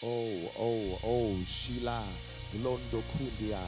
Oh, oh, oh, Shila, Londo Kundia,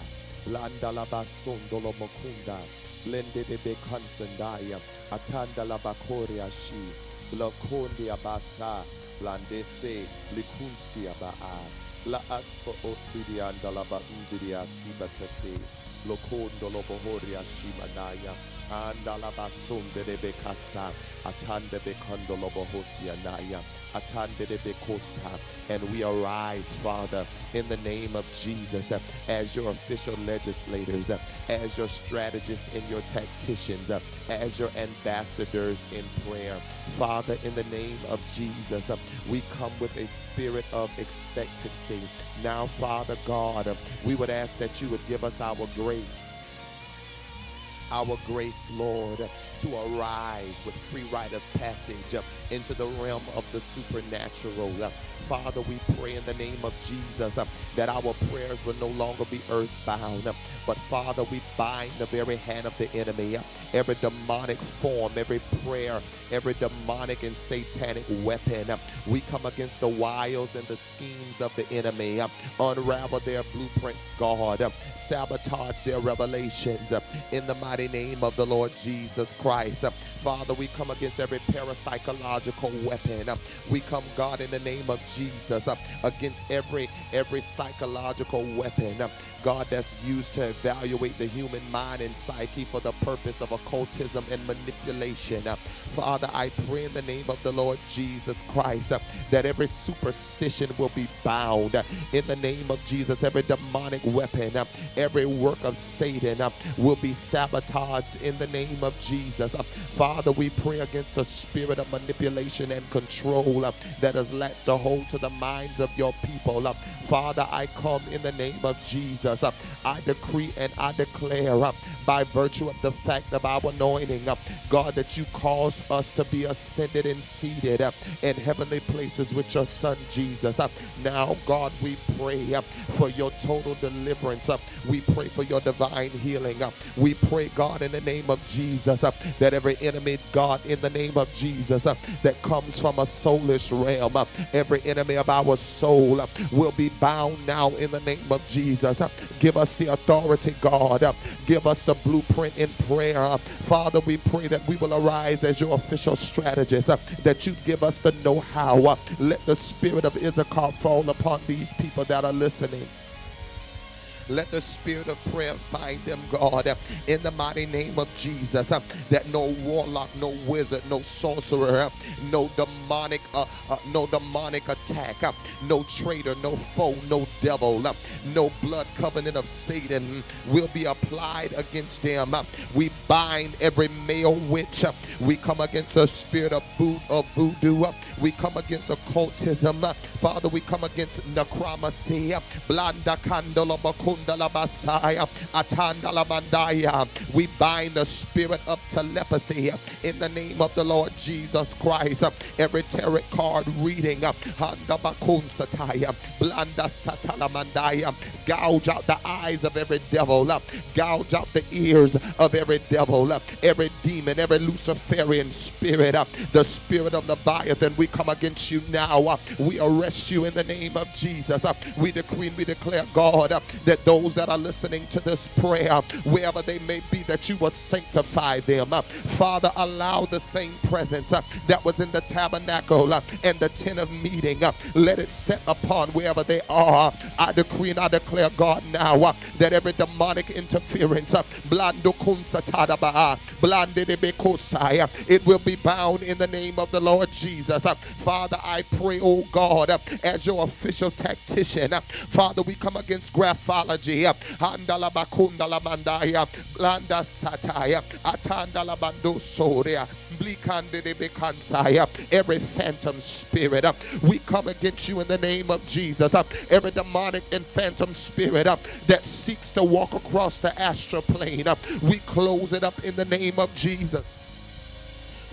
Landa Labasondolo Mokunda, Blende de Bekansandaya, Atanda Labakoria Shi, Blokondia Basa, Blandese, Likunskia Baa, La Aspa Otbidia and Dalaba Undidia Sibatase, Lokondo Lobohoria Shimanaya, Andalabasonde de Bekasa, Atande Bekondo Lobohostia Naya, Atande de Bekosa, and we arise, Father, in the name of Jesus, as your official legislators, as your strategists and your tacticians, as your ambassadors in prayer. Father, in the name of Jesus, we come with a spirit of expectancy. Now, Father God, we would ask that you would give us our grace our grace, Lord, to arise with free right of passage into the realm of the supernatural. Father, we pray in the name of Jesus that our prayers will no longer be earthbound, but Father, we bind the very hand of the enemy, every demonic form, every prayer, every demonic and satanic weapon. We come against the wiles and the schemes of the enemy, unravel their blueprints, God, sabotage their revelations in the mighty name of the Lord Jesus Christ. Father, we come against every parapsychological weapon. We come, God, in the name of Jesus, against every every psychological weapon. God, that's used to evaluate the human mind and psyche for the purpose of occultism and manipulation. Father, I pray in the name of the Lord Jesus Christ that every superstition will be bound in the name of Jesus. Every demonic weapon, every work of Satan will be sabotaged in the name of Jesus. Uh, Father, we pray against the spirit of manipulation and control uh, that has latched a hold to the minds of your people. Uh, Father, I come in the name of Jesus. Uh, I decree and I declare uh, by virtue of the fact of our anointing, uh, God, that you cause us to be ascended and seated in heavenly places with your Son Jesus. Now, God, we pray for your total deliverance. We pray for your divine healing. We pray, God, in the name of Jesus, uh, that every enemy, God, in the name of Jesus, uh, that comes from a soulless realm, uh, every enemy of our soul uh, will be bound now in the name of Jesus. Uh, Give us the authority, God. Uh, Give us the blueprint in prayer. Father, we pray that we will arise as your official strategist, that you give us the know how. Let the spirit of Issachar fall upon these people that are listening. Let the spirit of prayer find them, God, in the mighty name of Jesus. That no warlock, no wizard, no sorcerer, no demonic, uh, uh, no demonic attack, no traitor, no foe, no devil, no blood covenant of Satan will be applied against them. We bind every male witch. We come against the spirit of, boo- of voodoo. We come against occultism. Father, we come against necromancy. Blanda kandala bakunda We bind the spirit of telepathy in the name of the Lord Jesus Christ. Every tarot card reading. Gouge out the eyes of every devil. Gouge out the ears of every devil, every demon, every Luciferian spirit, the spirit of Leviathan. We come against you now. We arrest you in the name of Jesus. We decree and we declare, God, that those that are listening to this prayer, wherever they may be, that you would sanctify them. Father, allow the same presence uh, that was in the tabernacle uh, and the tent of meeting, uh, let it set upon wherever they are. I decree and I declare, God, now uh, that every demonic interference, uh, uh, it will be bound in the name of the Lord Jesus. Father, I pray, oh God, as your official tactician, Father, we come against graphology. Bekansaya, every phantom spirit. uh, We come against you in the name of Jesus. uh, Every demonic and phantom spirit uh, that seeks to walk across the astral plane, we close it up in the name of Jesus.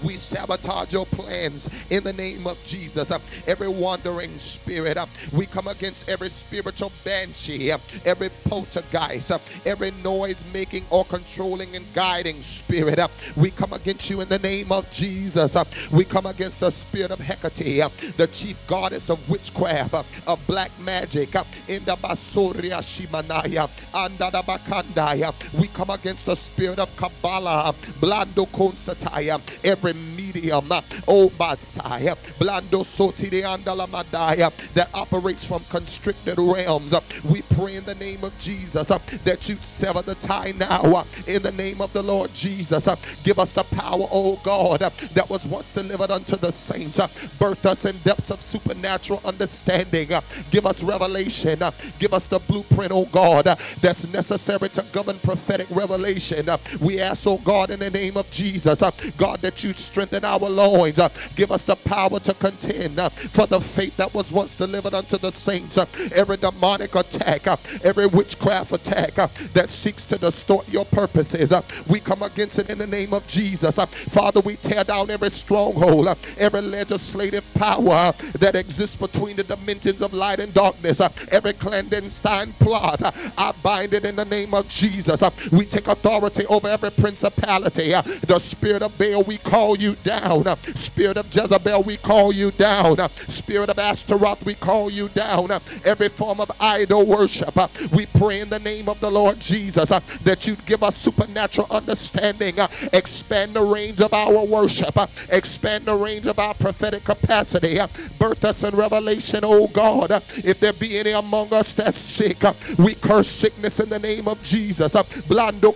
We sabotage your plans in the name of Jesus. Every wandering spirit, we come against every spiritual banshee, every poltergeist, every noise making or controlling and guiding spirit. we come against you in the name of Jesus. we come against the spirit of Hecate, the chief goddess of witchcraft, of black magic, in the Basoria Shimanaya, and the Bakandaya. We come against the spirit of Kabbalah, Blando Konsataya, every medium, uh, oh Messiah, Blando Sotiri Andala Madaya, that operates from constricted realms. Uh, We pray in the name of Jesus uh, that you sever the tie now uh, in the name of the Lord Jesus. Uh, give us the power, oh God, uh, that was once delivered unto the saints. Birth us in depths of supernatural understanding. Give us revelation. Give us the blueprint, oh God, that's necessary to govern prophetic revelation. We ask, oh God, in the name of Jesus, God, that you strengthen our loins. Uh, Give us the power to contend uh, for the faith that was once delivered unto the saints. Uh, Every demonic attack, uh, every witchcraft attack uh, that seeks to distort your purposes, uh, we come against it in the name of Jesus. Father, we tear down every stronghold, every legislative power that exists between the dimensions of light and darkness, every clandestine plot. I bind it in the name of Jesus. We take authority over every principality. The spirit of Baal, we call you down. Uh, Spirit of Jezebel, we call you down. Uh, Spirit of Ashtaroth, we call you down. Uh, Every form of idol worship, uh, we pray in the name of the Lord Jesus uh, that you give us supernatural understanding. Uh, expand the range of our worship. Expand the range of our prophetic capacity. Birth us in revelation, oh God. If there be any among us that's sick, we curse sickness in the name of Jesus. Blando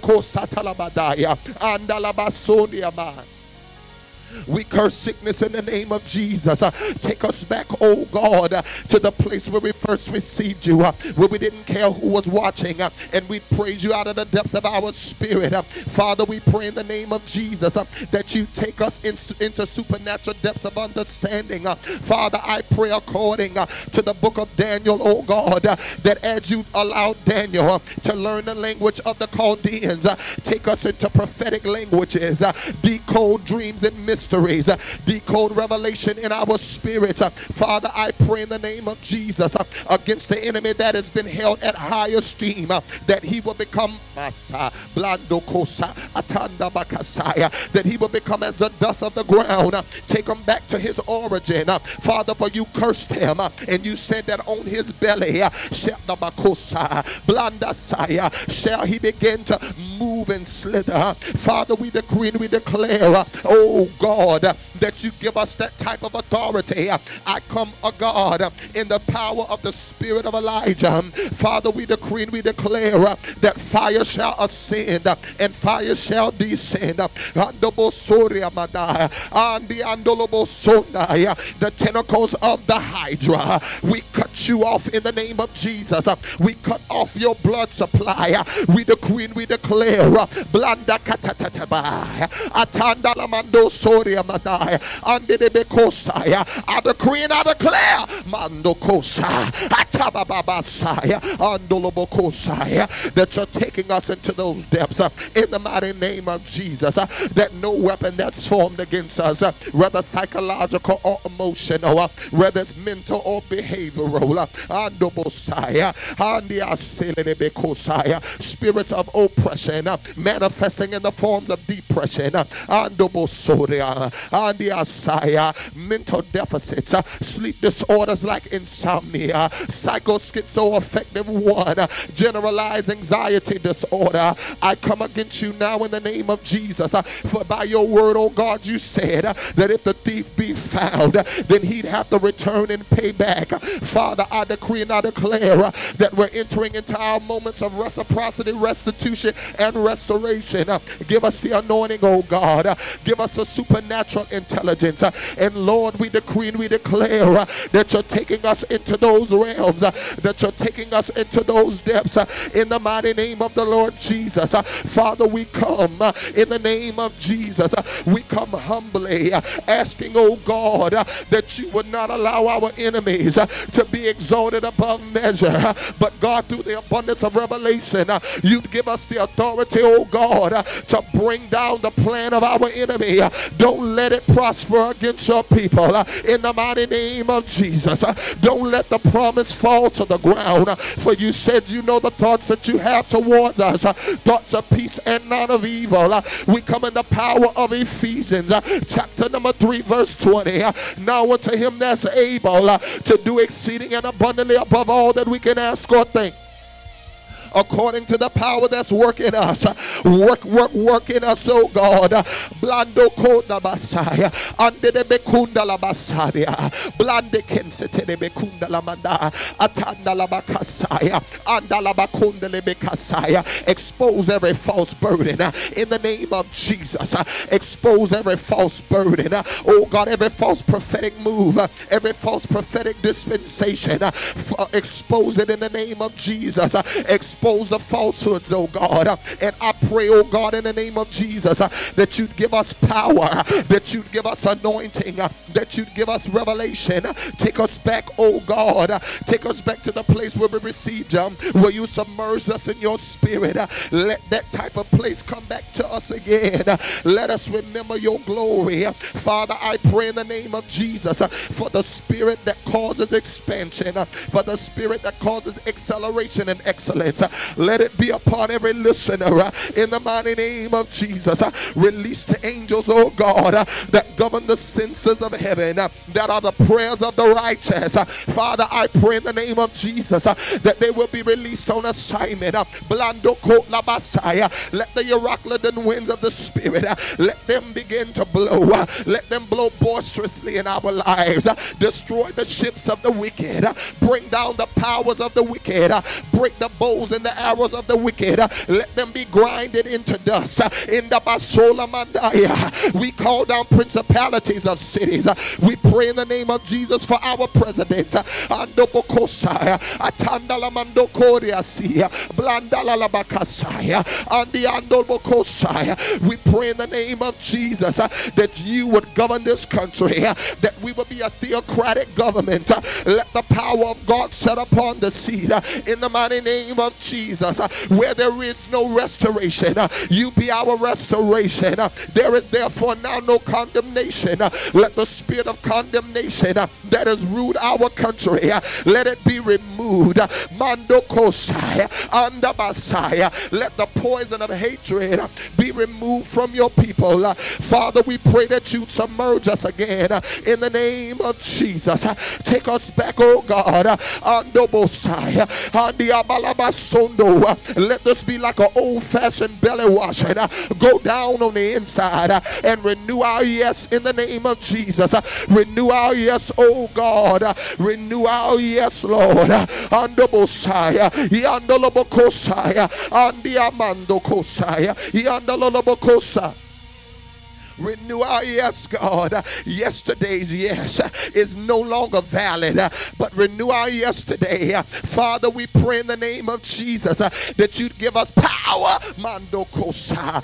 andalabasonia man. We curse sickness in the name of Jesus. Uh, take us back, oh God, uh, to the place where we first received you, uh, where we didn't care who was watching, uh, and we praise you out of the depths of our spirit. Uh, Father, we pray in the name of Jesus uh, that you take us in, into supernatural depths of understanding. Father, I pray according to the book of Daniel, oh God, that as you allowed Daniel to learn the language of the Chaldeans, take us into prophetic languages, decode dreams and mysteries, uh, decode revelation in our spirit. Uh, Father, I pray in the name of Jesus uh, against the enemy that has been held at high esteem, that he will become that he will become as the dust of the ground. Take him back to his origin. Father, for you cursed him, and you said that on his belly, shall he begin to move and slither. Father, we decree and we declare, oh God, uh, that you give us that type of authority. I come, a God, uh, in the power of the spirit of Elijah. Father, we decree and we declare that fire shall ascend and fire shall descend. The tentacles of the Hydra. We cut you off in the name of Jesus. We cut off your blood supply. We decree and we declare. Blanda katatataba. Atanda lamando soria madaya. Ande de bekosaya. I decree and I declare. Mando kosa. Atabababasaya. Andolobokosaya. That you're taking us into those depths. uh, In the mighty name of Jesus. uh, That no weapon that's formed against us, uh, whether psychological or emotional, uh, whether it's mental or behavioral, uh, Andobosaya. Andiaselebekosaya. spirits of oppression uh, manifesting in the forms of depression, Andobosoria. Andiasaya. mental deficits, uh, sleep disorders like insomnia, psychoschizoaffective one, uh, generalized anxiety disorder. I come against you now in the name of Jesus. uh, For by your word, oh God, you said that if the thief be found, then he'd have to return and pay back. Father, I decree and I declare that we're entering into our moments of reciprocity, restitution, and restoration. Give us the anointing, oh God. Give us a supernatural intelligence. And Lord, we decree and we declare that you're taking us into those realms, that you're taking us into those depths in the mighty name of the Lord Jesus. Father, we come in the name of Jesus. We come humbly asking, oh God, that you would not allow our enemies to be exalted above measure. But God, through the abundance of revelation, you'd give us the authority, oh God, to bring down the plan of our enemy. Uh, Don't let it prosper against your people. Uh, in the mighty name of Jesus. Uh, don't let the promise fall to the ground. Uh, for you said you know the thoughts that you have towards us. Thoughts of peace and not of evil. We come in the power of Ephesians chapter number 3 verse 20. Now unto him that's able to do exceeding and abundantly above all that we can ask or think according to the power that's working us. Work, work, work in us, oh God. Blando koda basaya. Ande de bekunda la basadia. Blande kensete de bekunda la manda. Atanda la bakasaya. Anda la bakunda le bekasaya. Expose every false burden uh, in the name of Jesus. Uh, expose every false burden. Uh, oh God, every false prophetic move, every false prophetic dispensation. Expose it in the name of Jesus. Expose expose the falsehoods, oh God. And I pray, oh God, in the name of Jesus, that you'd give us power, that you'd give us anointing, that you'd give us revelation. Take us back, oh God. Take us back to the place where we received them, where you submerged us in your spirit. Let that type of place come back to us again. Let us remember your glory. Father, I pray in the name of Jesus for the spirit that causes expansion, for the spirit that causes acceleration and excellence. Let it be upon every listener uh, in the mighty name of Jesus. Uh, release the angels, oh God, uh, that govern the senses of heaven, uh, that are the prayers of the righteous. Uh, Father, I pray in the name of Jesus uh, that they will be released on assignment. Blando Let the Euroclydon winds of the Spirit let them begin to blow. Let them blow boisterously in our lives. Destroy the ships of the wicked. Bring down the powers of the wicked. Break the bows and the arrows of the wicked, let them be grinded into dust. In the Basola Mandaya, we call down principalities of cities. We pray in the name of Jesus for our president. Andobokosaya, Atandala Mandokoriasia, Andi. We pray in the name of Jesus that you would govern this country, that we will be a theocratic government. Let the power of God set upon the seed in the mighty name of Jesus. Jesus. Uh, where there is no restoration, uh, you be our restoration. Uh, there is therefore now no condemnation. Uh, let the spirit of condemnation uh, that has ruled our country, uh, let it be removed. Mando kosai. Let the poison of hatred be removed from your people. Father, we pray that you submerge us again in the name of Jesus. Take us back, oh God. Andobosai, let this be like an old fashioned belly washing. Go down on the inside and renew our yes in the name of Jesus. Renew our yes, oh God. Renew our yes, Lord. Under Bosaya, Yandolobokosaya, Andiamando Kosaya, Yandolobokosa. Renew our yes, God. Yesterday's yes is no longer valid, but renew our yesterday. Father, we pray in the name of Jesus that you'd give us power. Mando kosa,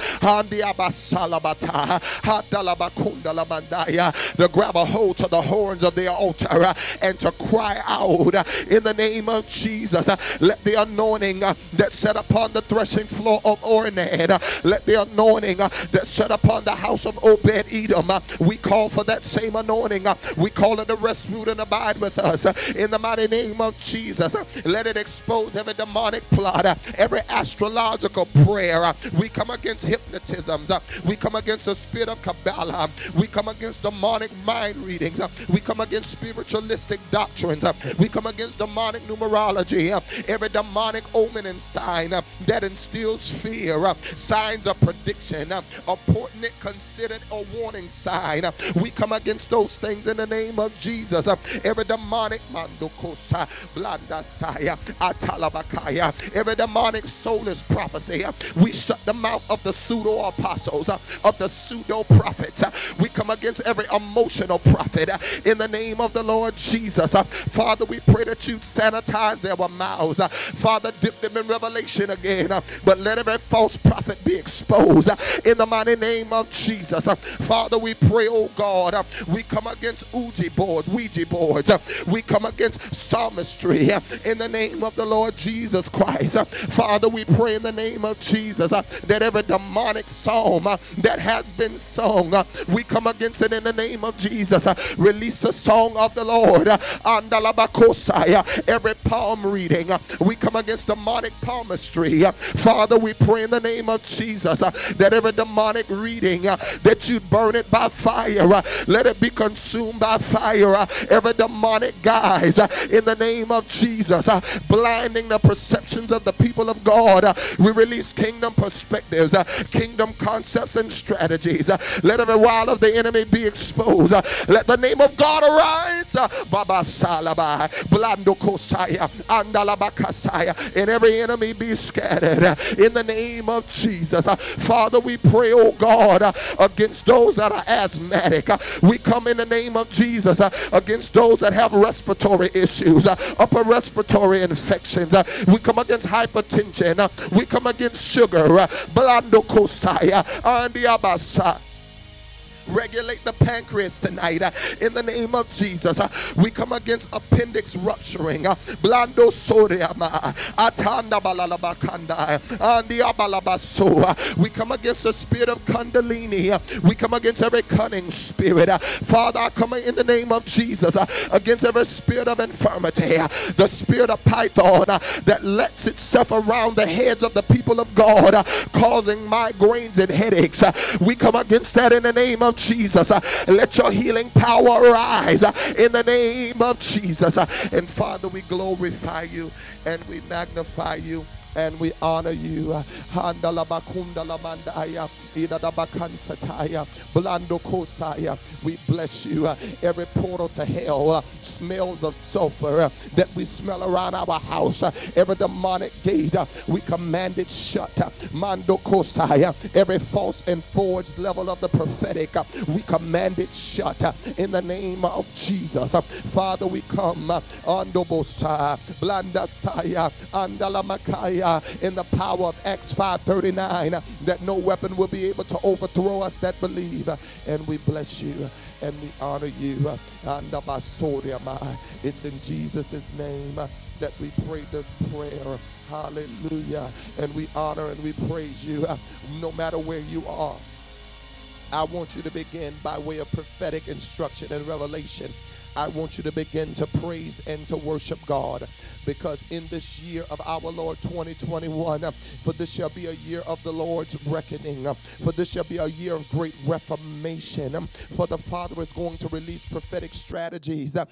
to grab a hold to the horns of the altar and to cry out in the name of Jesus. Let the anointing that set upon the threshing floor of Ornan, let the anointing that set upon the house of Obed Edom. We call for that same anointing. We call it to rest, root, and abide with us in the mighty name of Jesus. Let it expose every demonic plot, every astrological prayer. We come against hypnotisms. We come against the spirit of Kabbalah. We come against demonic mind readings. We come against spiritualistic doctrines. We come against demonic numerology. Every demonic omen and sign that instills fear. Signs of prediction. Important considered a warning sign. We come against those things in the name of Jesus. Every demonic mandukosa, blandasaya, atalabakaya, every demonic soulless prophecy, we shut the mouth of the pseudo apostles, of the pseudo prophets. We come against every emotional prophet in the name of the Lord Jesus. Father, we pray that you sanitize their mouths. Father, dip them in revelation again, but let every false prophet be exposed in the mighty name of Jesus. Jesus. Father, we pray, oh God, we come against Ouija boards, Ouija boards. We come against psalmistry in the name of the Lord Jesus Christ. Father, we pray in the name of Jesus that every demonic psalm that has been sung, we come against it in the name of Jesus. Release the song of the Lord. Every palm reading, we come against demonic palmistry. Father, we pray in the name of Jesus that every demonic reading that you burn it by fire. Uh, let it be consumed by fire. Uh, every demonic guise uh, in the name of Jesus, blinding the perceptions of the people of God. We release kingdom perspectives, kingdom concepts and strategies. Let every wile of the enemy be exposed. Let the name of God arise. Baba Salabai, Blando Kosaya, Andalabakasaya, and every enemy be scattered in the name of Jesus. Father, we pray, oh God, against those that are asthmatic. Uh, we come in the name of Jesus uh, against those that have respiratory issues, uh, upper respiratory infections. We come against hypertension. We come against sugar. Blando Kosaya, Andiabasa regulate the pancreas tonight uh, in the name of Jesus. Uh, we come against appendix rupturing. Uh, Blando sodiama, uh, atanda uh, uh, we come against the spirit of kundalini. We come against every cunning spirit. Father, I come in the name of Jesus against every spirit of infirmity, the spirit of python that lets itself around the heads of the people of God, causing migraines and headaches. We come against that in the name of Jesus. Uh, let your healing power rise uh, in the name of Jesus. Uh, and Father, we glorify you and we magnify you and we honor you. We bless you. Every portal to hell smells of sulfur that we smell around our house. Every demonic gate, we command it shut. Mando Kosaya. Every false and forged level of the prophetic, we command it shut in the name of Jesus. Father, we come Ando Bosa, Blanda Saya, Andala Makaya Uh, in the power of Acts 5:39 uh, that no weapon will be able to overthrow us that believe. Uh, and we bless you and we honor you. It's in Jesus' name that we pray this prayer. Hallelujah. And we honor and we praise you no matter where you are. I want you to begin by way of prophetic instruction and revelation. I want you to begin to praise and to worship God because in this year of our Lord 2021, uh, for this shall be a year of the Lord's reckoning, for this shall be a year of great reformation, for the Father is going to release prophetic strategies uh,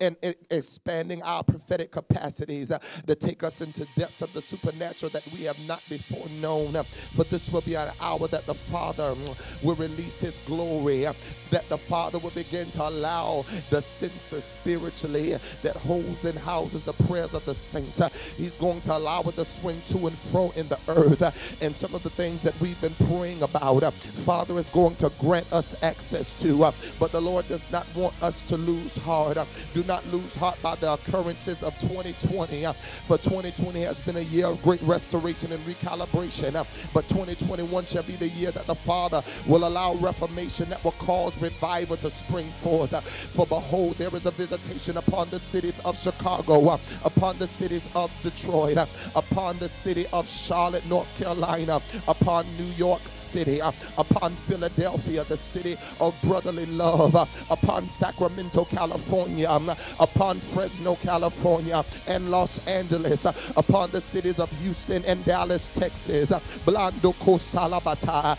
and, expanding our prophetic capacities to take us into depths of the supernatural that we have not before known. For this will be an hour that the Father will release His glory, that the Father will begin to allow the censer spiritually that holds and houses the prayers of the saints. He's going to allow it to swing to and fro in the earth. And some of the things that we've been praying about, Father is going to grant us access to. But the Lord does not want us to lose heart. Do not lose heart by the occurrences of 2020. For 2020 has been a year of great restoration and recalibration. But 2021 shall be the year that the Father will allow reformation that will cause revival to spring forth. For behold, there is a visitation upon the cities of Chicago, uh, upon the cities of Detroit, uh, upon the city of Charlotte, North Carolina, upon New York City, uh, upon Philadelphia, the city of brotherly love, uh, upon Sacramento, California, um, upon Fresno, California, and Los Angeles, uh, upon the cities of Houston and Dallas, Texas, Blando Kosalabata,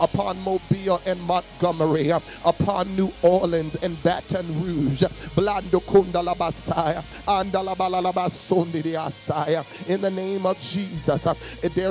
upon Mobile and Montgomery, upon New Orleans and Baton Rouge, Blando Kundalabasaya, Andalabalabasondidiasaya, in the name of Jesus, uh,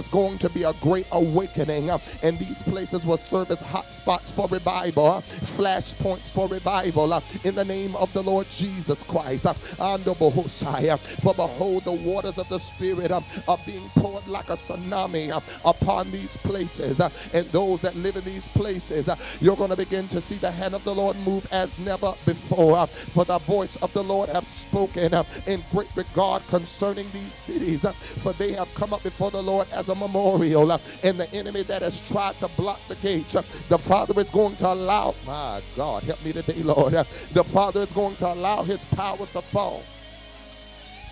there's going to be a great awakening, uh, and these places will serve as hot spots for revival, uh, flash points for revival. Uh, in the name of the Lord Jesus Christ, uh, for behold, the waters of the Spirit uh, are being poured like a tsunami upon these places, and those that live in these places, you're going to begin to see see the hand of the Lord move as never before. For the voice of the Lord have spoken in great regard concerning these cities. For they have come up before the Lord as a memorial. Uh, and the enemy that has tried to block the gates, uh, the Father is going to allow, my God, help me today, Lord. Uh, the Father is going to allow his powers to fall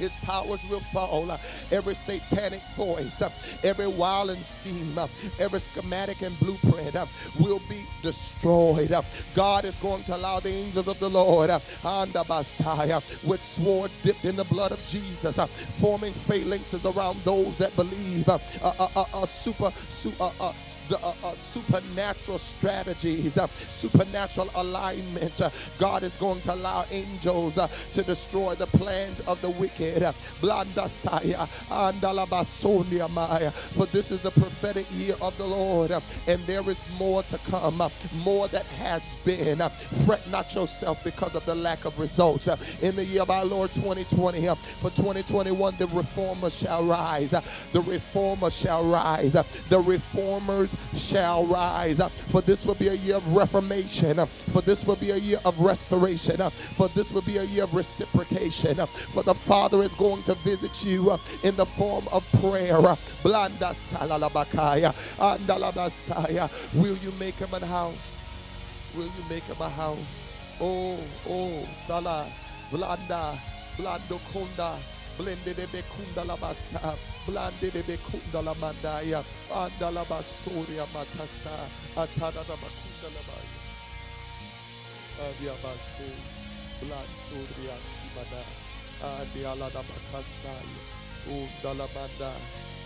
his powers will fall. Every satanic voice, every wild and scheme, every schematic and blueprint will be destroyed. God is going to allow the angels of the Lord and the Messiah with swords dipped in the blood of Jesus, forming phalanxes around those that believe. A super, super the, uh, uh, supernatural strategies, uh, supernatural alignment. Uh, God is going to allow angels uh, to destroy the plans of the wicked. For this is the prophetic year of the Lord, and there is more to come, more that has been. Fret not yourself because of the lack of results. In the year of our Lord 2020, for 2021, the reformer shall rise. The reformer shall rise. The reformers shall rise. For this will be a year of reformation. For this will be a year of restoration. For this will be a year of reciprocation. For the Father is going to visit you in the form of prayer. Blanda salalabakaya. Andalabasaya. Will you make him a house? Will you make him a house? Oh, oh, Salah. Blanda. Blando Kunda. Blende de Bekunda Labasa. Blande de Bekunda Lamandaya. Andala Basuria Matasa. Atada da Bakunda Labaya. Avia Basu. Bland Suria Shimada. Adiala da Bakasaya. Undalabanda.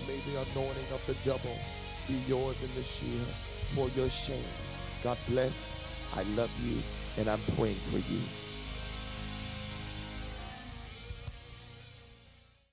May the anointing of the double be yours in this year for your shame. God bless. I love you and I'm praying for you.